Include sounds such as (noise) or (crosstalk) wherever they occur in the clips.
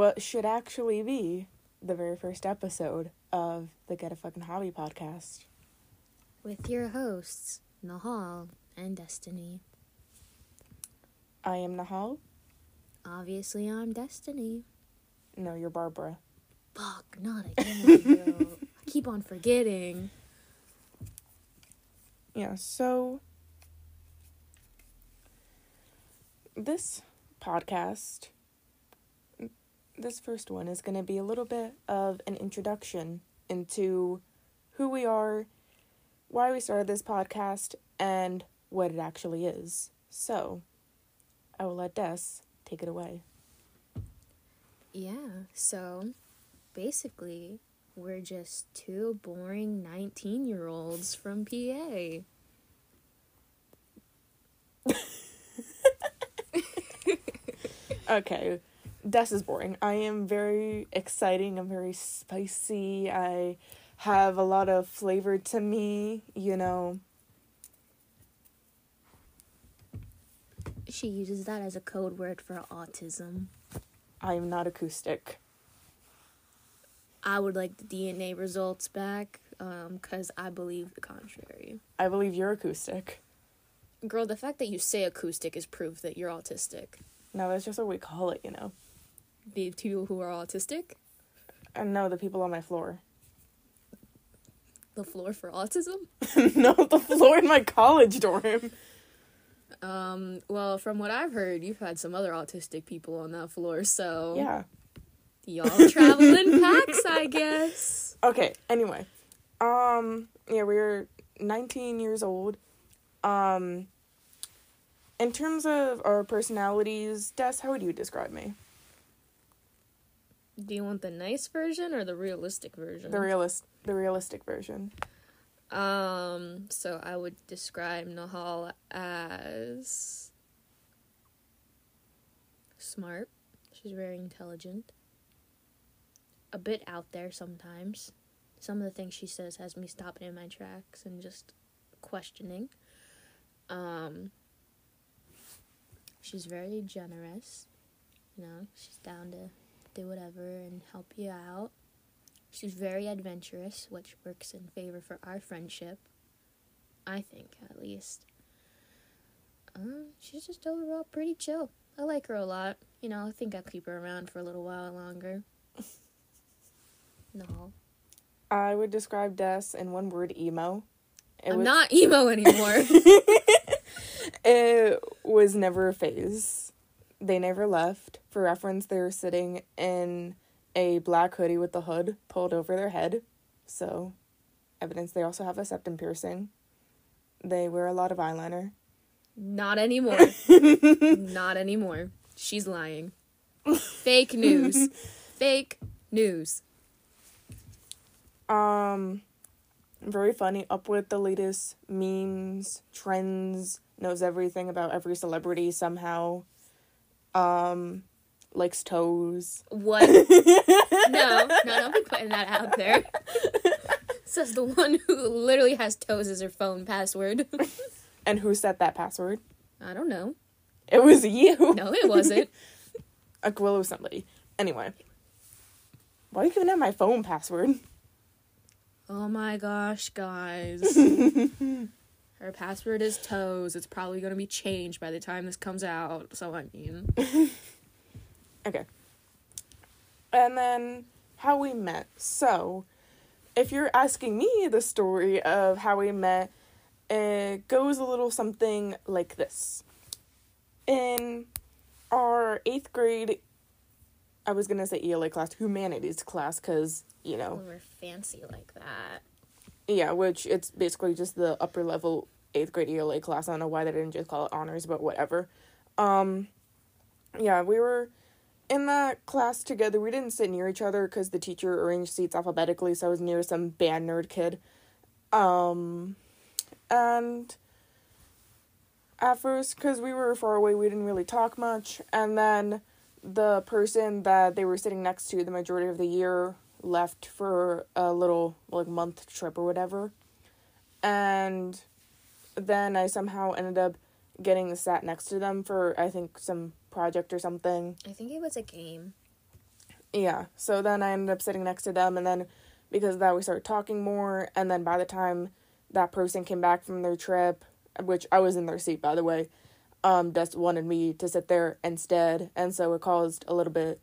what should actually be the very first episode of the Get a Fucking Hobby podcast. With your hosts, Nahal and Destiny. I am Nahal. Obviously, I'm Destiny. No, you're Barbara. Fuck, not again. I keep on forgetting. Yeah, so this podcast, this first one, is going to be a little bit of an introduction into who we are, why we started this podcast, and what it actually is. So, I will let Des take it away. Yeah, so basically, we're just two boring 19 year olds from PA. (laughs) Okay, Des is boring. I am very exciting. I'm very spicy. I have a lot of flavor to me, you know. She uses that as a code word for autism. I am not acoustic. I would like the DNA results back um, because I believe the contrary. I believe you're acoustic. Girl, the fact that you say acoustic is proof that you're autistic. No, that's just what we call it, you know. The people who are autistic, And no, the people on my floor. the floor for autism. (laughs) no, the floor in my college dorm. Um, well, from what I've heard, you've had some other autistic people on that floor, so Yeah. y'all travel in (laughs) packs, I guess. Okay, anyway. Um, yeah, we were 19 years old. Um, in terms of our personalities, Des, how would you describe me? Do you want the nice version or the realistic version? The realist, the realistic version. Um, so I would describe Nahal as smart. She's very intelligent. A bit out there sometimes. Some of the things she says has me stopping in my tracks and just questioning. Um, she's very generous. You know, she's down to do whatever and help you out. She's very adventurous, which works in favor for our friendship. I think, at least. Um, she's just overall pretty chill. I like her a lot. You know, I think I'll keep her around for a little while longer. No. I would describe Des in one word: emo. It I'm was, not emo anymore. (laughs) It was never a phase. They never left. For reference, they were sitting in a black hoodie with the hood pulled over their head. So, evidence they also have a septum piercing. They wear a lot of eyeliner. not anymore. (laughs) not anymore. She's lying. Fake news. Fake news. Um, very funny. Up with the latest memes, trends. Knows everything about every celebrity somehow. Um, likes toes. What? (laughs) no, no, don't be putting that out there. (laughs) Says the one who literally has toes as her phone password. (laughs) And who set that password? I don't know. It was you. No, it wasn't. A well, it was somebody. Anyway. Why are you giving out my phone password? Oh my gosh, guys. Her password is toes. It's probably going to be changed by the time this comes out. So, I mean, (laughs) Okay. And then how we met. So, if you're asking me the story of how we met, it goes a little something like this. In our eighth grade, I was gonna say ELA class, humanities class, because, you know, we're fancy like that. Yeah, which it's basically just the upper level eighth grade ELA class. I don't know why they didn't just call it honors, but whatever. Um, yeah, we were in that class together. We didn't sit near each other because the teacher arranged seats alphabetically, so I was near some band nerd kid. Um, and at first, because we were far away, we didn't really talk much. And then the person that they were sitting next to the majority of the year left for a little like month trip or whatever. And then I somehow ended up getting sat next to them for I think some project or something. I think it was a game. Yeah. So then I ended up sitting next to them, and then because of that, we started talking more. And then by the time that person came back from their trip, which I was in their seat, by the way, um, just wanted me to sit there instead. And so it caused a little bit.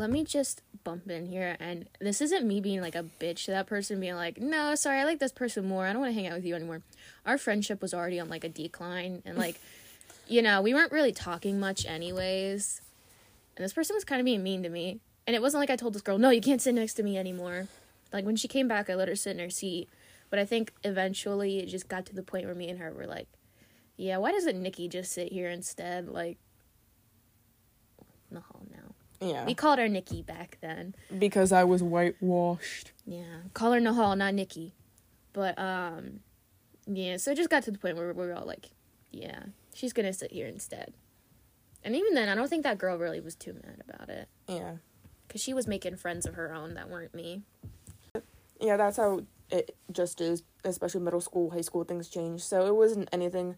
Let me just bump in here, and this isn't me being like a bitch to that person, being like, no, sorry, I like this person more. I don't want to hang out with you anymore. Our friendship was already on like a decline, and like, (laughs) you know, we weren't really talking much, anyways. And this person was kind of being mean to me. And it wasn't like I told this girl, no, you can't sit next to me anymore. Like when she came back, I let her sit in her seat. But I think eventually it just got to the point where me and her were like, yeah, why doesn't Nikki just sit here instead? Like. Yeah. We called her Nikki back then. Because I was whitewashed. Yeah, call her Nahal, not Nikki. But um, yeah. So it just got to the point where we were all like, yeah, she's gonna sit here instead. And even then, I don't think that girl really was too mad about it. Yeah. Cause she was making friends of her own that weren't me. Yeah, that's how it just is, especially middle school, high school, things change. So it wasn't anything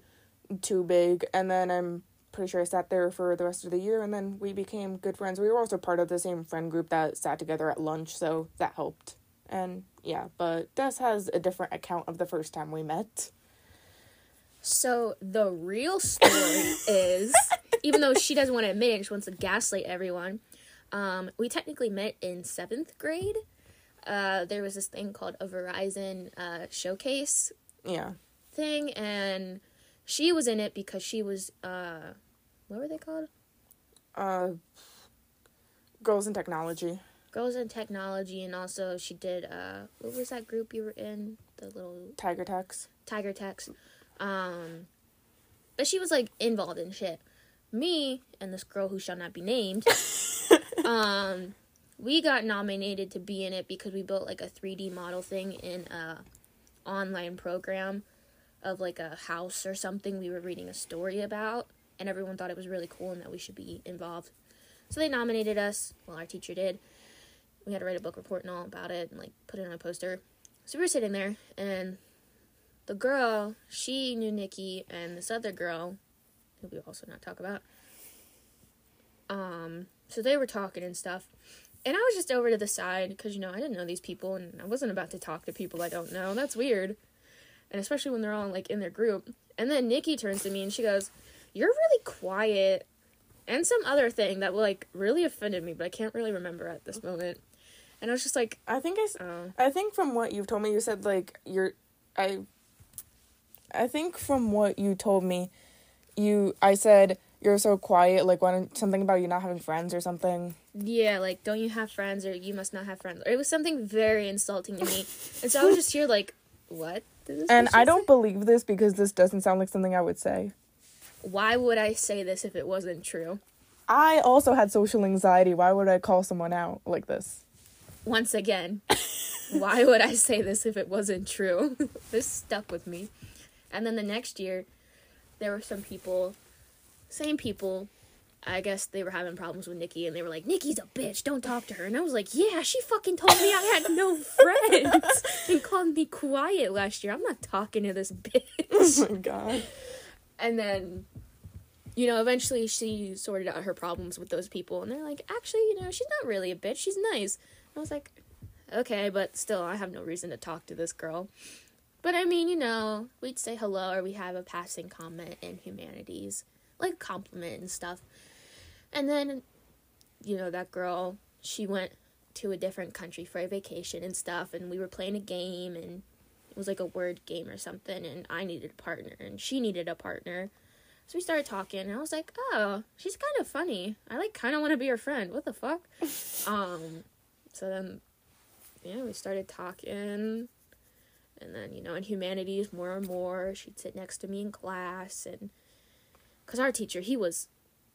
too big. And then I'm pretty sure I sat there for the rest of the year, and then we became good friends. We were also part of the same friend group that sat together at lunch, so that helped. And yeah, but Des has a different account of the first time we met. So the real story (laughs) is, even though she doesn't want to admit it, she wants to gaslight everyone. Um, we technically met in seventh grade. Uh, there was this thing called a Verizon uh, showcase Yeah. thing, and she was in it because she was uh, what were they called? Uh, girls in technology. Girls in Technology, and also she did uh, what was that group you were in? The little Tiger Techs. Tiger Techs. Um, but she was like involved in shit. Me and this girl who shall not be named, (laughs) um, we got nominated to be in it because we built like a 3D model thing in a online program of like a house or something we were reading a story about, and everyone thought it was really cool and that we should be involved. So they nominated us. Well, our teacher did. We had to write a book report and all about it and like put it on a poster. So we were sitting there, and the girl, she knew Nikki, and this other girl, who we also not talk about. Um, so they were talking and stuff, and I was just over to the side because you know I didn't know these people, and I wasn't about to talk to people I don't know. That's weird, and especially when they're all like in their group. And then Nikki turns to me and she goes, "You're really quiet," and some other thing that like really offended me, but I can't really remember at this moment. And I was just like, I think I, "Oh, I think from what you've told me, you said like you're, I. I think from what you told me, you I said you're so quiet. Like when something about you not having friends or something. yeah, like don't you have friends or you must not have friends?" Or it was something very insulting to me, and so I was just here like, "What?" And I don't believe this because this doesn't sound like something I would say. Why would I say this if it wasn't true? I also had social anxiety. Why would I call someone out like this? Once again, (laughs) why would I say this if it wasn't true? (laughs) this stuck with me. And then the next year, there were some people, same people. I guess they were having problems with Nikki, and they were like, "Nikki's a bitch. Don't talk to her." And I was like, "Yeah, she fucking told me I had no (laughs) friends and called me quiet last year. I'm not talking to this bitch." Oh my god. And then, you know, eventually she sorted out her problems with those people, and they're like, actually, you know, she's not really a bitch. She's nice. And I was like, okay, but still, I have no reason to talk to this girl. But I mean, you know, we'd say hello or we have a passing comment in humanities, like a compliment and stuff. And then, you know, that girl, she went to a different country for a vacation and stuff, and we were playing a game, and it was like a word game or something, and I needed a partner, and she needed a partner. So we started talking, and I was like, "Oh, she's kind of funny. I like kind of want to be her friend. What the fuck?" (laughs) um, so then, yeah, we started talking, and then you know, in humanities, more and more, she'd sit next to me in class, and because our teacher, he was,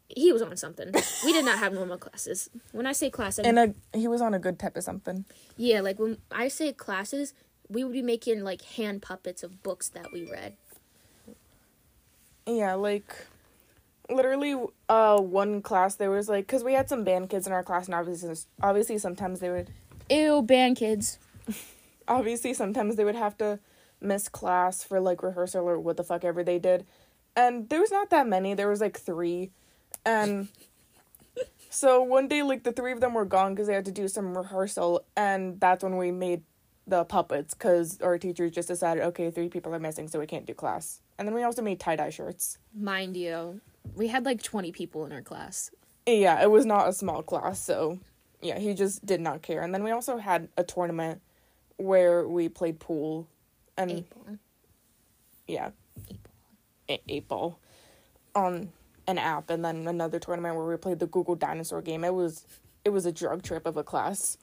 he was on something. we did not have normal classes. When I say class, I mean, And a, he was on a good type of something. yeah, like when I say classes, we would be making like hand puppets of books that we read. Yeah, like literally uh one class there was like cuz we had some band kids in our class and obviously obviously sometimes they would Ew, band kids. (laughs) obviously sometimes they would have to miss class for like rehearsal or what the fuck ever they did. And there was not that many. There was like 3. And So one day, like the three of them were gone because they had to do some rehearsal, and that's when we made the puppets because our teachers just decided, okay, three people are missing, so we can't do class. And then we also made tie dye shirts. Mind you, we had like 20 people in our class. Yeah, it was not a small class, so yeah, he just did not care. And then we also had a tournament where we played pool and Eight ball. yeah, Eight ball. eight, eight ball on um, an app, and then another tournament where we played the Google Dinosaur game. It was it was a drug trip of a class.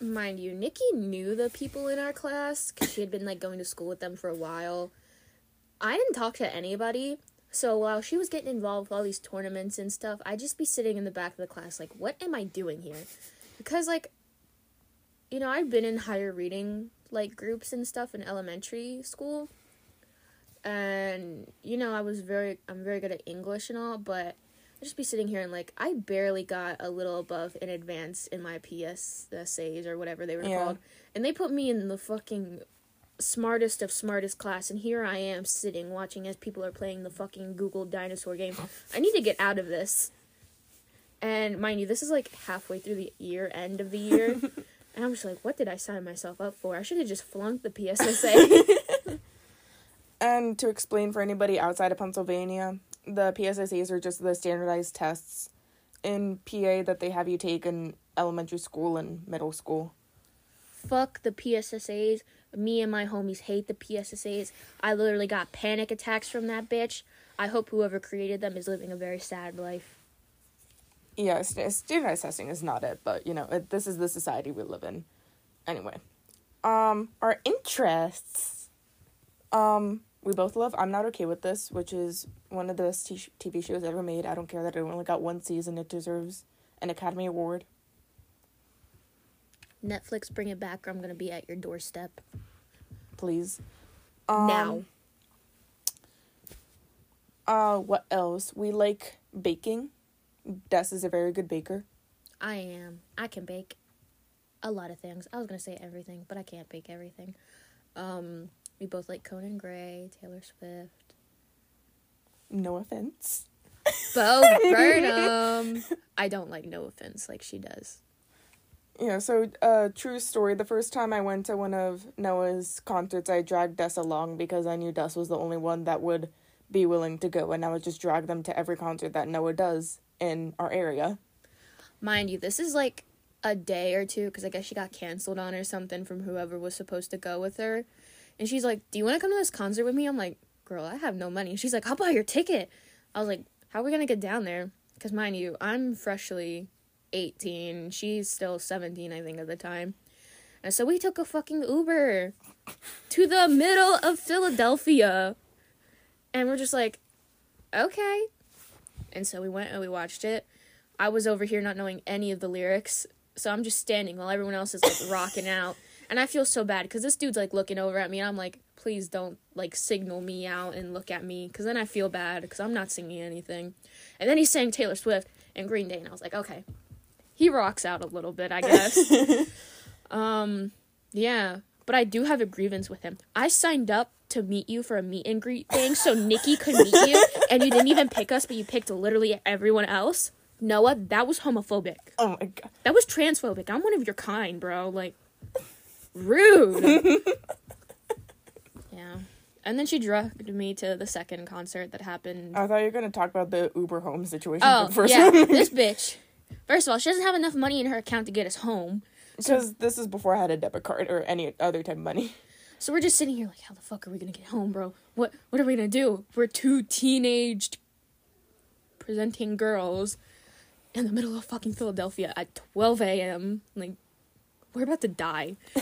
Mind you, Nikki knew the people in our class because she had been like going to school with them for a while. I didn't talk to anybody, so while she was getting involved with all these tournaments and stuff, I'd just be sitting in the back of the class like, what am I doing here? Because like, you know, I'd been in higher reading like groups and stuff in elementary school, and you know, I was very, I'm very good at English and all, but I'd just be sitting here and like I barely got a little above in advance in my PSSAs or whatever they were Yeah. called. And they put me in the fucking smartest of smartest class and here I am sitting watching as people are playing the fucking Google dinosaur game. I need to get out of this. And mind you, this is like halfway through the year, end of the year. (laughs) and I'm just like, what did I sign myself up for? I should have just flunked the PSSA. (laughs) And to explain for anybody outside of Pennsylvania, the PSSAs are just the standardized tests in PA that they have you take in elementary school and middle school. fuck the PSSAs. Me and my homies hate the PSSAs. I literally got panic attacks from that bitch. I hope whoever created them is living a very sad life. Yeah, st- standardized testing is not it, but you know, it, this is the society we live in. Anyway, um, our interests. Um, we both love I'm Not Okay with This, which is one of the best t- TV shows ever made. I don't care that it only got one season, it deserves an Academy Award. Netflix, bring it back, or I'm gonna be at your doorstep Please. Um, now. Uh, what else? We like baking. Des is a very good baker. I am. I can bake a lot of things. I was gonna say everything, but I can't bake everything. Um, we both like Conan Gray, Taylor Swift, Noahfinnce. Bo (laughs) Burnham. I don't like Noahfinnce like she does. Yeah, so uh true story. The first time I went to one of Noah's concerts, I dragged Des along because I knew Des was the only one that would be willing to go, and I would just drag them to every concert that Noah does in our area. Mind you, this is like a day or two because I guess she got canceled on or something from whoever was supposed to go with her. And she's like, Do you want to come to this concert with me? I'm like, Girl, I have no money. She's like, I'll buy your ticket. I was like, How are we going to get down there? Because, mind you, I'm freshly 18. She's still 17, I think, at the time. And so we took a fucking Uber to the middle of Philadelphia. And we're just like, Okay. And so we went and we watched it. I was over here not knowing any of the lyrics, so I'm just standing while everyone else is like rocking out. And I feel so bad because this dude's like looking over at me, and I'm like, please don't like signal me out and look at me because then I feel bad because I'm not singing anything. And then he sang Taylor Swift and Green Day, and I was like, okay, he rocks out a little bit, I guess. (laughs) um, yeah, but I do have a grievance with him. I signed up to meet you for a meet and greet thing so Nikki could meet you, and you didn't even pick us, but you picked literally everyone else. Noah, that was homophobic. Oh my god. That was transphobic. I'm one of your kind, bro. Like, rude. (laughs) yeah. And then she dragged me to the second concert that happened. I thought you were gonna talk about the Uber home situation oh, the first yeah. this (laughs) bitch. First of all, she doesn't have enough money in her account to get us home. Because this is before I had a debit card or any other type of money. So we're just sitting here like, how the fuck are we gonna get home, bro? What what are we gonna do? We're two teenaged presenting girls in the middle of fucking Philadelphia at 12 a.m. Like, we're about to die. (laughs)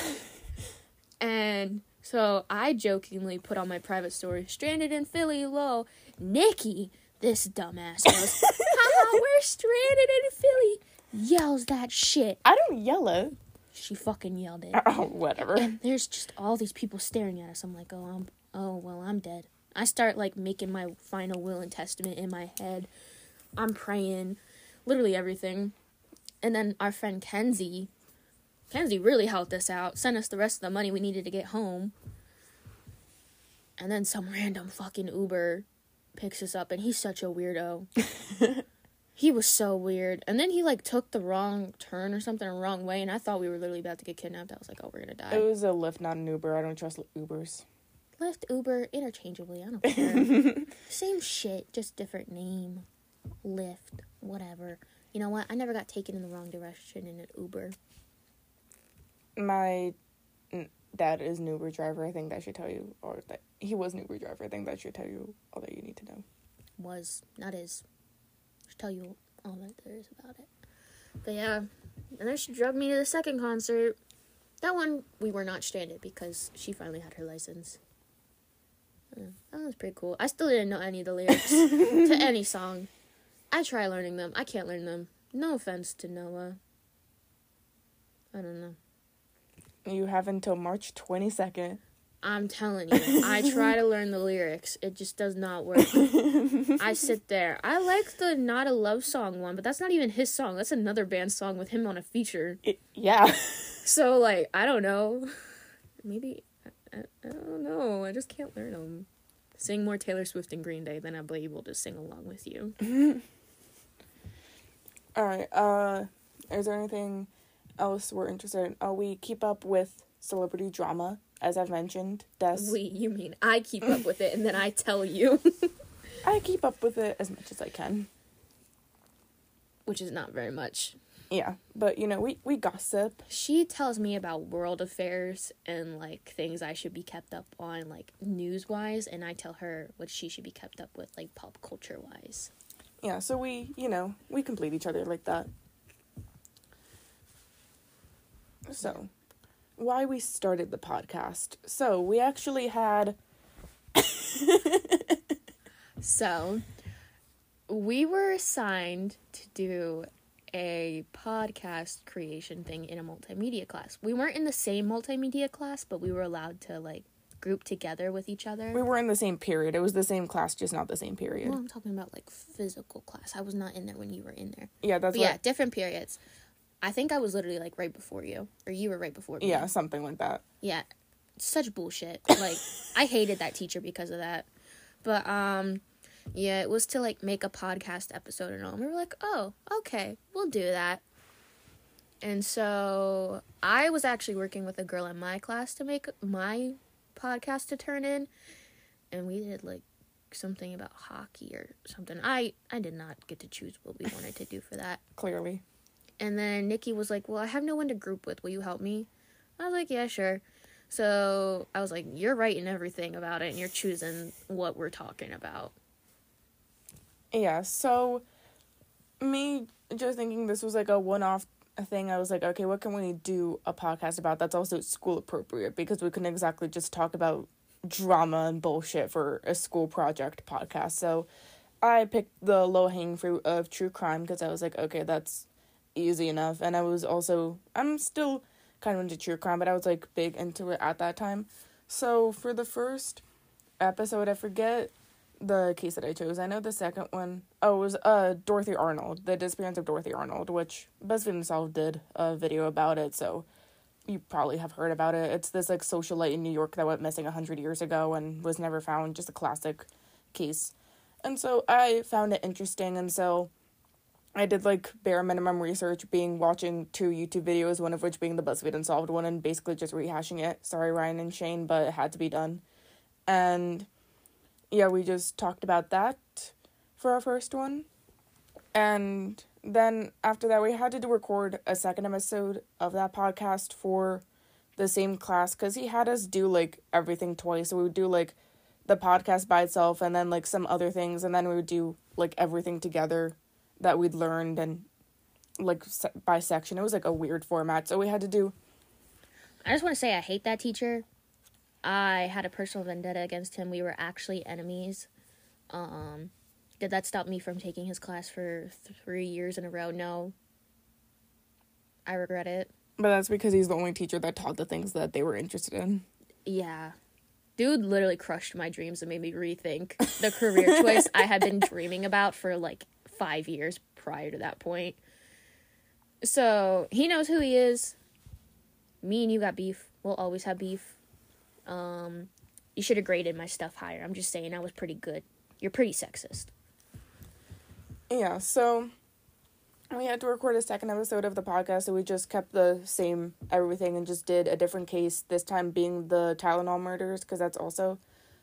and so I jokingly put on my private story, stranded in Philly, lol. Nikki, this dumbass goes, (laughs) haha, we're stranded in Philly. Yells that shit. I don't yell it. She fucking yelled it. Oh, whatever. And there's just all these people staring at us. I'm like, oh, I'm, oh, well, I'm dead. I start like making my final will and testament in my head. I'm praying, literally everything. And then our friend Kenzie, Kenzie really helped us out, sent us the rest of the money we needed to get home. And then some random fucking Uber picks us up, and he's such a weirdo. (laughs) He was so weird. And then he like took the wrong turn or something the wrong way and I thought we were literally about to get kidnapped. I was like, "Oh, we're to die." It was a Lyft, not an Uber. I don't trust Ubers. Lyft, Uber, interchangeably. I don't care. (laughs) Same shit, just different name. Lyft, whatever. You know what? I never got taken in the wrong direction in an Uber. My dad is an Uber driver. I think that should tell you, or that he was an Uber driver. I think that should tell you all that you need to know. Was, not is. Should tell you all that there is about it. But yeah, and then she drugged me to the second concert. That one we were not stranded because she finally had her license. Yeah, that was pretty cool. I still didn't know any of the lyrics (laughs) to any song. I try learning them. I can't learn them. No offense to Noah. I don't know. You have until March 22nd. I'm telling you, I try to learn the lyrics. It just does not work. I (laughs) sit there. I like the Not a Love Song one, but that's not even his song. That's another band song with him on a feature. It- yeah. (laughs) So, like, I don't know. Maybe, I, I, don't know. I just can't learn them. Sing more Taylor Swift and Green Day, then I'll be able to sing along with you. (laughs) All right. Uh, is there anything else we're interested in? Uh, we keep up with celebrity drama, as I've mentioned. Des. We, you mean I keep up with it and then I (laughs) tell you? (laughs) I keep up with it as much as I can. Which is not very much. Yeah, but you know, we we gossip. She tells me about world affairs and like things I should be kept up on, like news wise, and I tell her what she should be kept up with, like pop culture wise. Yeah, so we, you know, we complete each other like that. So, why we started the podcast. So, we actually had (laughs) So, we were assigned to do a podcast creation thing in a multimedia class. We weren't in the same multimedia class, but we were allowed to like group together with each other. we were in the same period. It was the same class, just not the same period. well, I'm talking about like physical class. I was not in there when you were in there. yeah, that's what, yeah, different periods. I think I was literally like right before you, or you were right before me. yeah, something like that. Yeah, such bullshit. (laughs) Like I hated that teacher because of that. But um, yeah, it was to like make a podcast episode and all. And we were like, oh, okay, we'll do that. And so I was actually working with a girl in my class to make my podcast to turn in, and we did like something about hockey or something. I I did not get to choose what we wanted to do for that. Clearly. And then Nikki was like, Well, I have no one to group with. Will you help me? I was like, Yeah, sure. So I was like, You're writing everything about it and you're choosing what we're talking about. Yeah, so me just thinking this was like a one off thing, I was like, okay, what can we do a podcast about that's also school appropriate? Because we couldn't exactly just talk about drama and bullshit for a school project podcast. So I picked the low hanging fruit of true crime because I was like, okay, that's easy enough. And I was also, I'm still kind of into true crime, but I was like big into it at that time. So for the first episode, I forget the case that I chose. I know the second one. Oh, it was uh Dorothy Arnold, the disappearance of Dorothy Arnold, which BuzzFeed Unsolved did a video about it, so you probably have heard about it. It's this like socialite in New York that went missing a hundred years ago and was never found. Just a classic case, and so I found it interesting, and so I did like bare minimum research, being watching two YouTube videos, one of which being the BuzzFeed Unsolved one, and basically just rehashing it. Sorry, Ryan and Shane, but it had to be done, and yeah, we just talked about that for our first one. And then after that, we had to record a second episode of that podcast for the same class because he had us do like everything twice. So we would do like the podcast by itself and then like some other things, and then we would do like everything together that we'd learned and like se- by section. It was like a weird format. So we had to do I just want to say I hate that teacher. I had a personal vendetta against him. We were actually enemies. Um, did that stop me from taking his class for three years in a row? No. I regret it. but that's because he's the only teacher that taught the things that they were interested in. Yeah. Dude literally crushed my dreams and made me rethink the career choice I had been (laughs) dreaming about for like five years prior to that point. So he knows who he is. Me and you got beef. We'll always have beef. Um, you should have graded my stuff higher. I'm just saying I was pretty good. You're pretty sexist. Yeah, so we had to record a second episode of the podcast, so we just kept the same everything and just did a different case, this time being the Tylenol murders, because that's also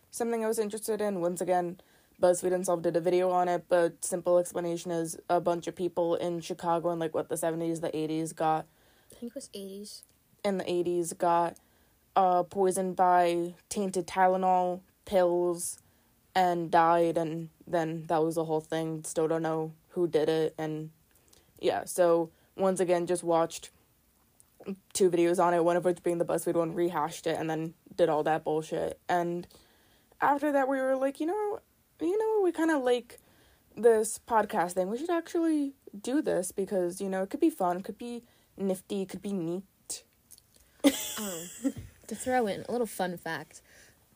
something I was interested in. Once again, BuzzFeed Unsolved did a video on it, but simple explanation is a bunch of people in Chicago in like what the 70s, the 80s got I think it was 80s. in the 80s got uh, poisoned by tainted Tylenol pills and died, and then that was the whole thing. Still don't know who did it, and yeah, so once again, just watched two videos on it, one of which being the BuzzFeed one, rehashed it, and then did all that bullshit. And after that, we were like, you know, you know, we kind of like this podcast thing. We should actually do this because you know it could be fun, it could be nifty, it could be neat. Um, to throw in a little fun fact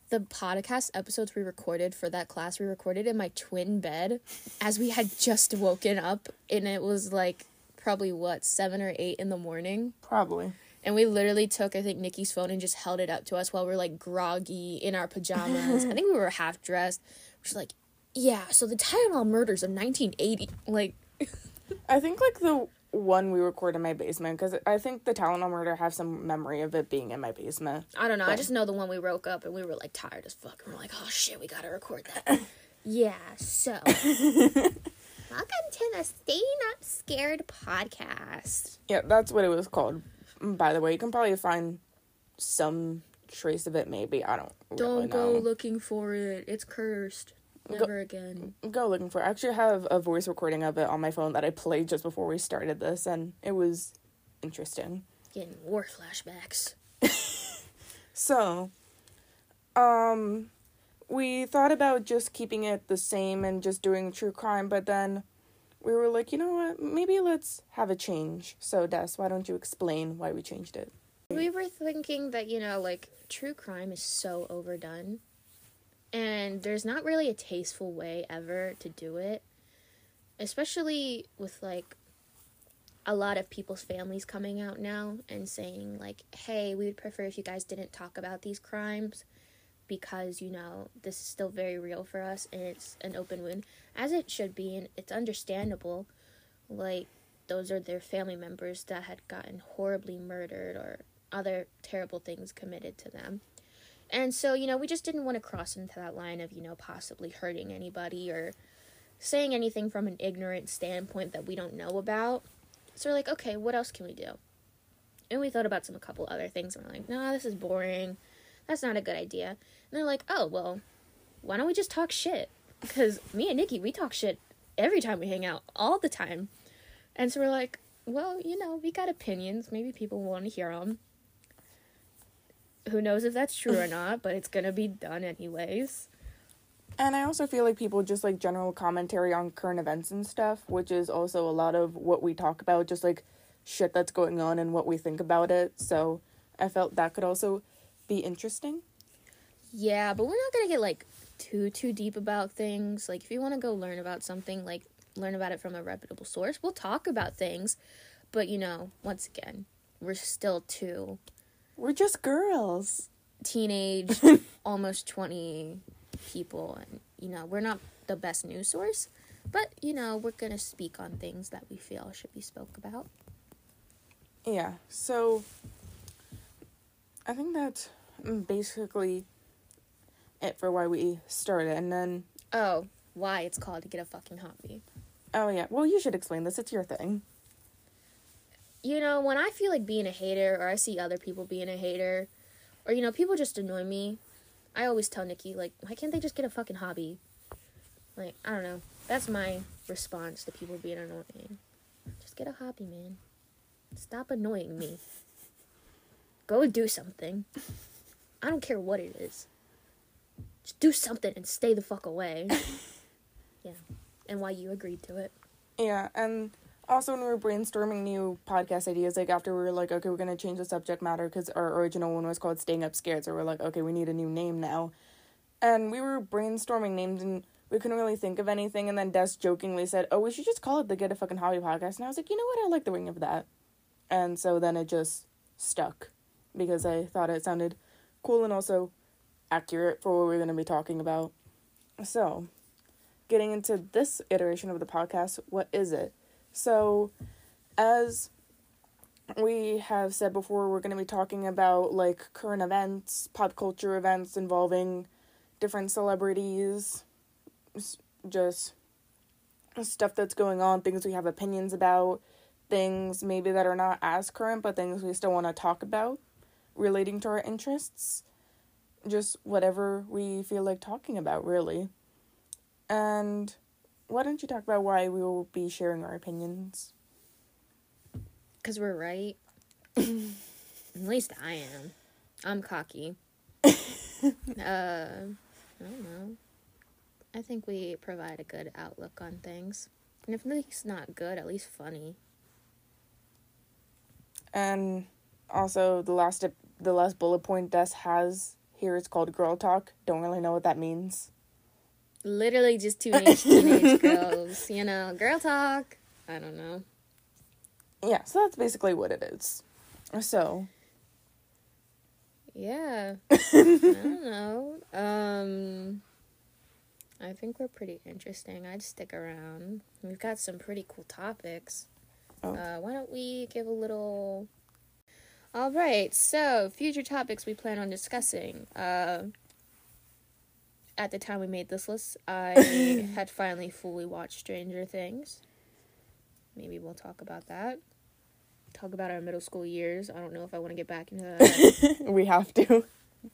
the podcast episodes we recorded for that class we recorded in my twin bed as we had just woken up and it was like probably what seven or eight in the morning Probably. and we literally took i think nikki's phone and just held it up to us while we are like groggy in our pajamas i (laughs) think we were half dressed we're like yeah so the tylenol murders of 1980 like (laughs) I think like the one we record in my basement because I think the Tylenol murder have some memory of it being in my basement. I don't know. I just know the one we woke up and we were like tired as fuck. And we're like, oh shit, we gotta record that. (laughs) yeah, so. (laughs) Welcome to the Stay Not Scared podcast. Yeah, that's what it was called. Mm, By the way, you can probably find some trace of it. Maybe I don't. Don't go know. looking for it. It's cursed. Go- Never again. Go looking for. It. I actually have a voice recording of it on my phone that I played just before we started this, and it was interesting. Getting war flashbacks. (laughs) So, um, we thought about just keeping it the same and just doing true crime, but then we were like, you know what? Maybe let's have a change. So, Des, why don't you explain why we changed it? We were thinking that, you know, like, true crime is so overdone. And there's not really a tasteful way ever to do it. Especially with, like, a lot of people's families coming out now and saying, like, hey, we would prefer if you guys didn't talk about these crimes because, you know, this is still very real for us and it's an open wound, as it should be, and it's understandable. Like, those are their family members that had gotten horribly murdered or other terrible things committed to them. And so, you know, we just didn't want to cross into that line of, you know, possibly hurting anybody or saying anything from an ignorant standpoint that we don't know about. So we're like, okay, what else can we do? And we thought about some a couple other things and we're like, no, this is boring. That's not a good idea. And they're like, oh, well, why don't we just talk shit? Because me and Nikki, we talk shit every time we hang out, all the time. And so we're like, well, you know, we got opinions. Maybe people want to hear them. Who knows if that's true or (laughs) not, but it's going to be done anyways. And I also feel like people just like general commentary on current events and stuff, which is also a lot of what we talk about, just like shit that's going on and what we think about it. So I felt that could also be interesting. Yeah, but we're not going to get like too too deep about things. Like if you want to go learn about something, like learn about it from a reputable source. We'll talk about things, but you know, once again, we're still two We're just girls. teenage, (laughs) almost 20 people. And, you know, we're not the best news source, but, you know, we're going to speak on things that we feel should be spoke about. Yeah, so I think that's mm, basically it for why we started. And then, Oh, why it's called to get a fucking hobby. oh yeah, well, you should explain this. It's your thing. You know, when I feel like being a hater or I see other people being a hater or, you know, people just annoy me, I always tell Nikki, like, why can't they just get a fucking hobby? Like, I don't know. That's my response to people being annoying. Just get a hobby, man. Stop annoying me. Go do something. I don't care what it is. Just do something and stay the fuck away. (laughs) yeah. And why you agreed to it. Yeah, and also when we were brainstorming new podcast ideas, like after we were like, okay, we're gonna change the subject matter because our original one was called "Staying Up Scared," so we're like, okay, we need a new name now, and we were brainstorming names and we couldn't really think of anything. And then Des jokingly said, "Oh, we should just call it the Get a Fucking Hobby Podcast," and I was like, you know what, I like the ring of that, and so then it just stuck because I thought it sounded cool and also accurate for what we're gonna be talking about. So, getting into this iteration of the podcast, what is it? So, as we have said before, we're going to be talking about like current events, pop culture events involving different celebrities, just stuff that's going on, things we have opinions about, things maybe that are not as current, but things we still want to talk about relating to our interests. Just whatever we feel like talking about, really. And why don't you talk about why we will be sharing our opinions? Because we're right. (laughs) At least I am. I'm cocky. (laughs) uh, I don't know. I think we provide a good outlook on things. And if least not good, at least funny. And also the last the last bullet point Des has here is called girl talk. Don't really know what that means. Literally just teenage (laughs) teenage girls, you know, girl talk. I don't know. Yeah, so that's basically what it is. So, Yeah. (laughs) I don't know. Um I think we're pretty interesting. I'd stick around. We've got some pretty cool topics. Oh. Uh why don't we give a little All right. So, future topics we plan on discussing. Uh at the time we made this list, (laughs) I had finally fully watched Stranger Things. Maybe we'll talk about that. Talk about our middle school years. I don't know if I want to get back into that. (laughs) we have to.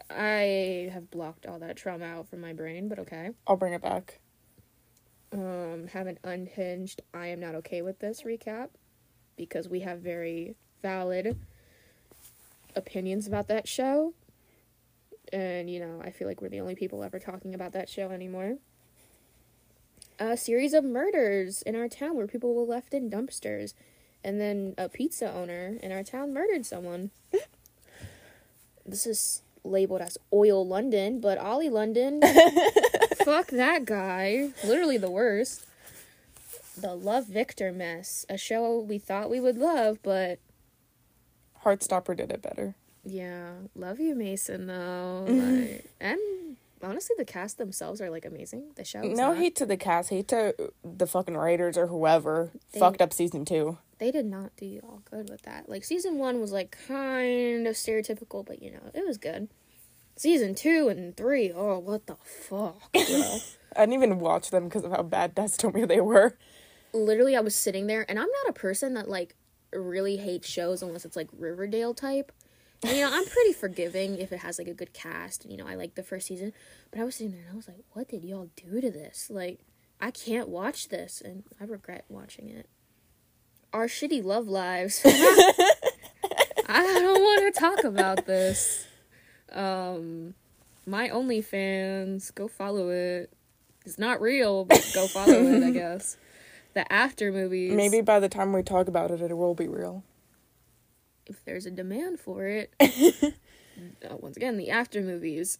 I have blocked all that trauma out from my brain, but okay. I'll bring it back. Um, have an unhinged I am not okay with this recap because we have very valid opinions about that show. And, you know, I feel like we're the only people ever talking about that show anymore. A series of murders in our town where people were left in dumpsters. And then a pizza owner in our town murdered someone. (laughs) this is labeled as Oil London, but Ollie London (laughs) fuck that guy. Literally the worst. The Love Victor mess. A show we thought we would love, but Heartstopper did it better. Yeah, love you, Mason. Though, (laughs) like, and honestly, the cast themselves are like amazing. The show. No not. hate to the cast, hate to the fucking writers or whoever They- fucked up season two. They did not do all good with that. Like season one was like kind of stereotypical, but you know it was good. Season two and three, oh what the fuck. (laughs) I didn't even watch them because of how bad Des told me they were. literally I was sitting there and I'm not a person that like really hates shows unless it's like Riverdale type. And, you know, I'm pretty forgiving if it has like a good cast and you know, I like the first season. But I was sitting there and I was like, what did y'all do to this? Like, I can't watch this and I regret watching it. Our shitty love lives. (laughs) I don't want to talk about this. Um my OnlyFans, go follow it. It's not real, but go follow it, I (laughs) guess. The after movies. Maybe by the time we talk about it, it will be real. If there's a demand for it. (laughs) uh, once again, the after movies.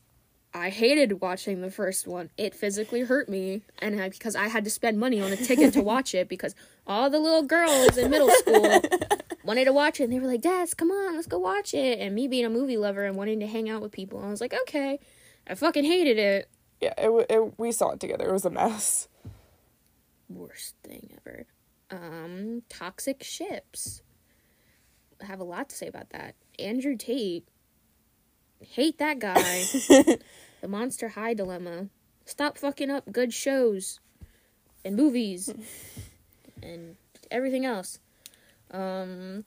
I hated watching the first one. It physically hurt me, and I, because I had to spend money on a ticket to watch it because all the little girls in middle school (laughs) wanted to watch it, and they were like, "Des, come on, let's go watch it." And me being a movie lover and wanting to hang out with people, I was like, "Okay." I fucking hated it. Yeah, it, it we saw it together. It was a mess. worst thing ever. Um, toxic ships. Have a lot to say about that. Andrew Tate. Hate that guy. (laughs) the Monster High Dilemma. Stop fucking up good shows and movies and everything else. Um,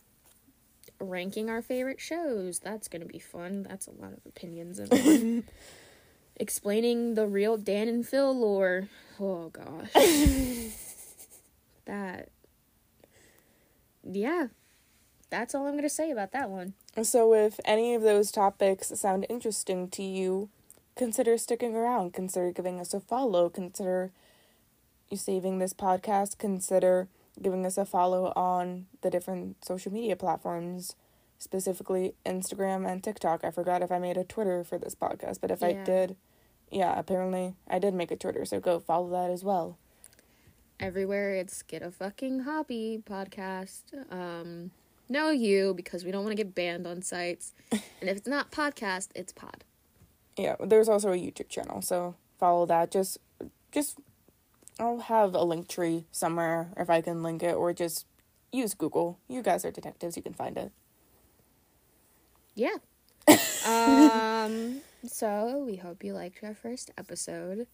ranking our favorite shows. That's gonna be fun. That's a lot of opinions in one. (laughs) Explaining the real Dan and Phil lore. Oh gosh. (laughs) that. Yeah. That's all I'm gonna say about that one. So, if any of those topics sound interesting to you, consider sticking around. Consider giving us a follow. Consider you saving this podcast. Consider giving us a follow on the different social media platforms, specifically Instagram and TikTok. I forgot if I made a Twitter for this podcast, but if I did, yeah, apparently I did make a Twitter, so go follow that as well. Everywhere it's Get a Fucking Hobby podcast. Um, no you, because we don't want to get banned on sites. (laughs) and if it's not podcast, it's pod. Yeah, there's also a YouTube channel, so follow that. Just just I'll have a link tree somewhere if I can link it, or just use Google. You guys are detectives, you can find it. Yeah. (laughs) um. So we hope you liked our first episode.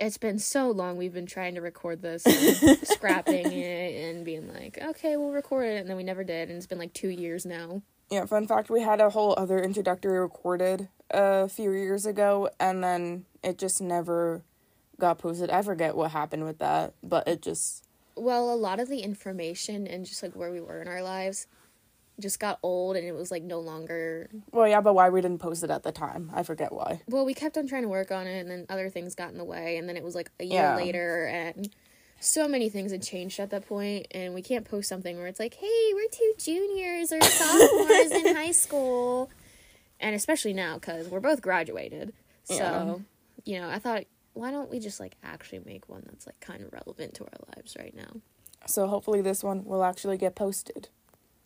It's been so long we've been trying to record this, (laughs) and scrapping it, and being like, okay, we'll record it, and then we never did, and it's been like two years now. Yeah, fun fact we had a whole other introductory recorded a few years ago, and then it just never got posted. I forget what happened with that, but it just. Well, a lot of the information and just like where we were in our lives just got old and it was like no longer Well, yeah, but why we didn't post it at the time? I forget why. well we kept on trying to work on it and then other things got in the way and then it was like a year Yeah. later and so many things had changed at that point and we can't post something where it's like hey we're two juniors or sophomores in (laughs) high school and especially now because we're both graduated Yeah. so you know i thought why don't we just like actually make one that's like kind of relevant to our lives right now So hopefully this one will actually get posted.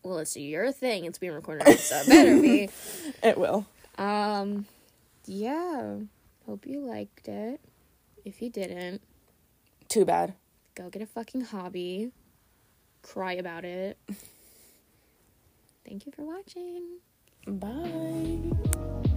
Well it's your thing it's being recorded so it better be (laughs) It will. Um, yeah. Hope you liked it. If you didn't, Too bad. go get a fucking hobby. Cry about it. (laughs) Thank you for watching. Bye.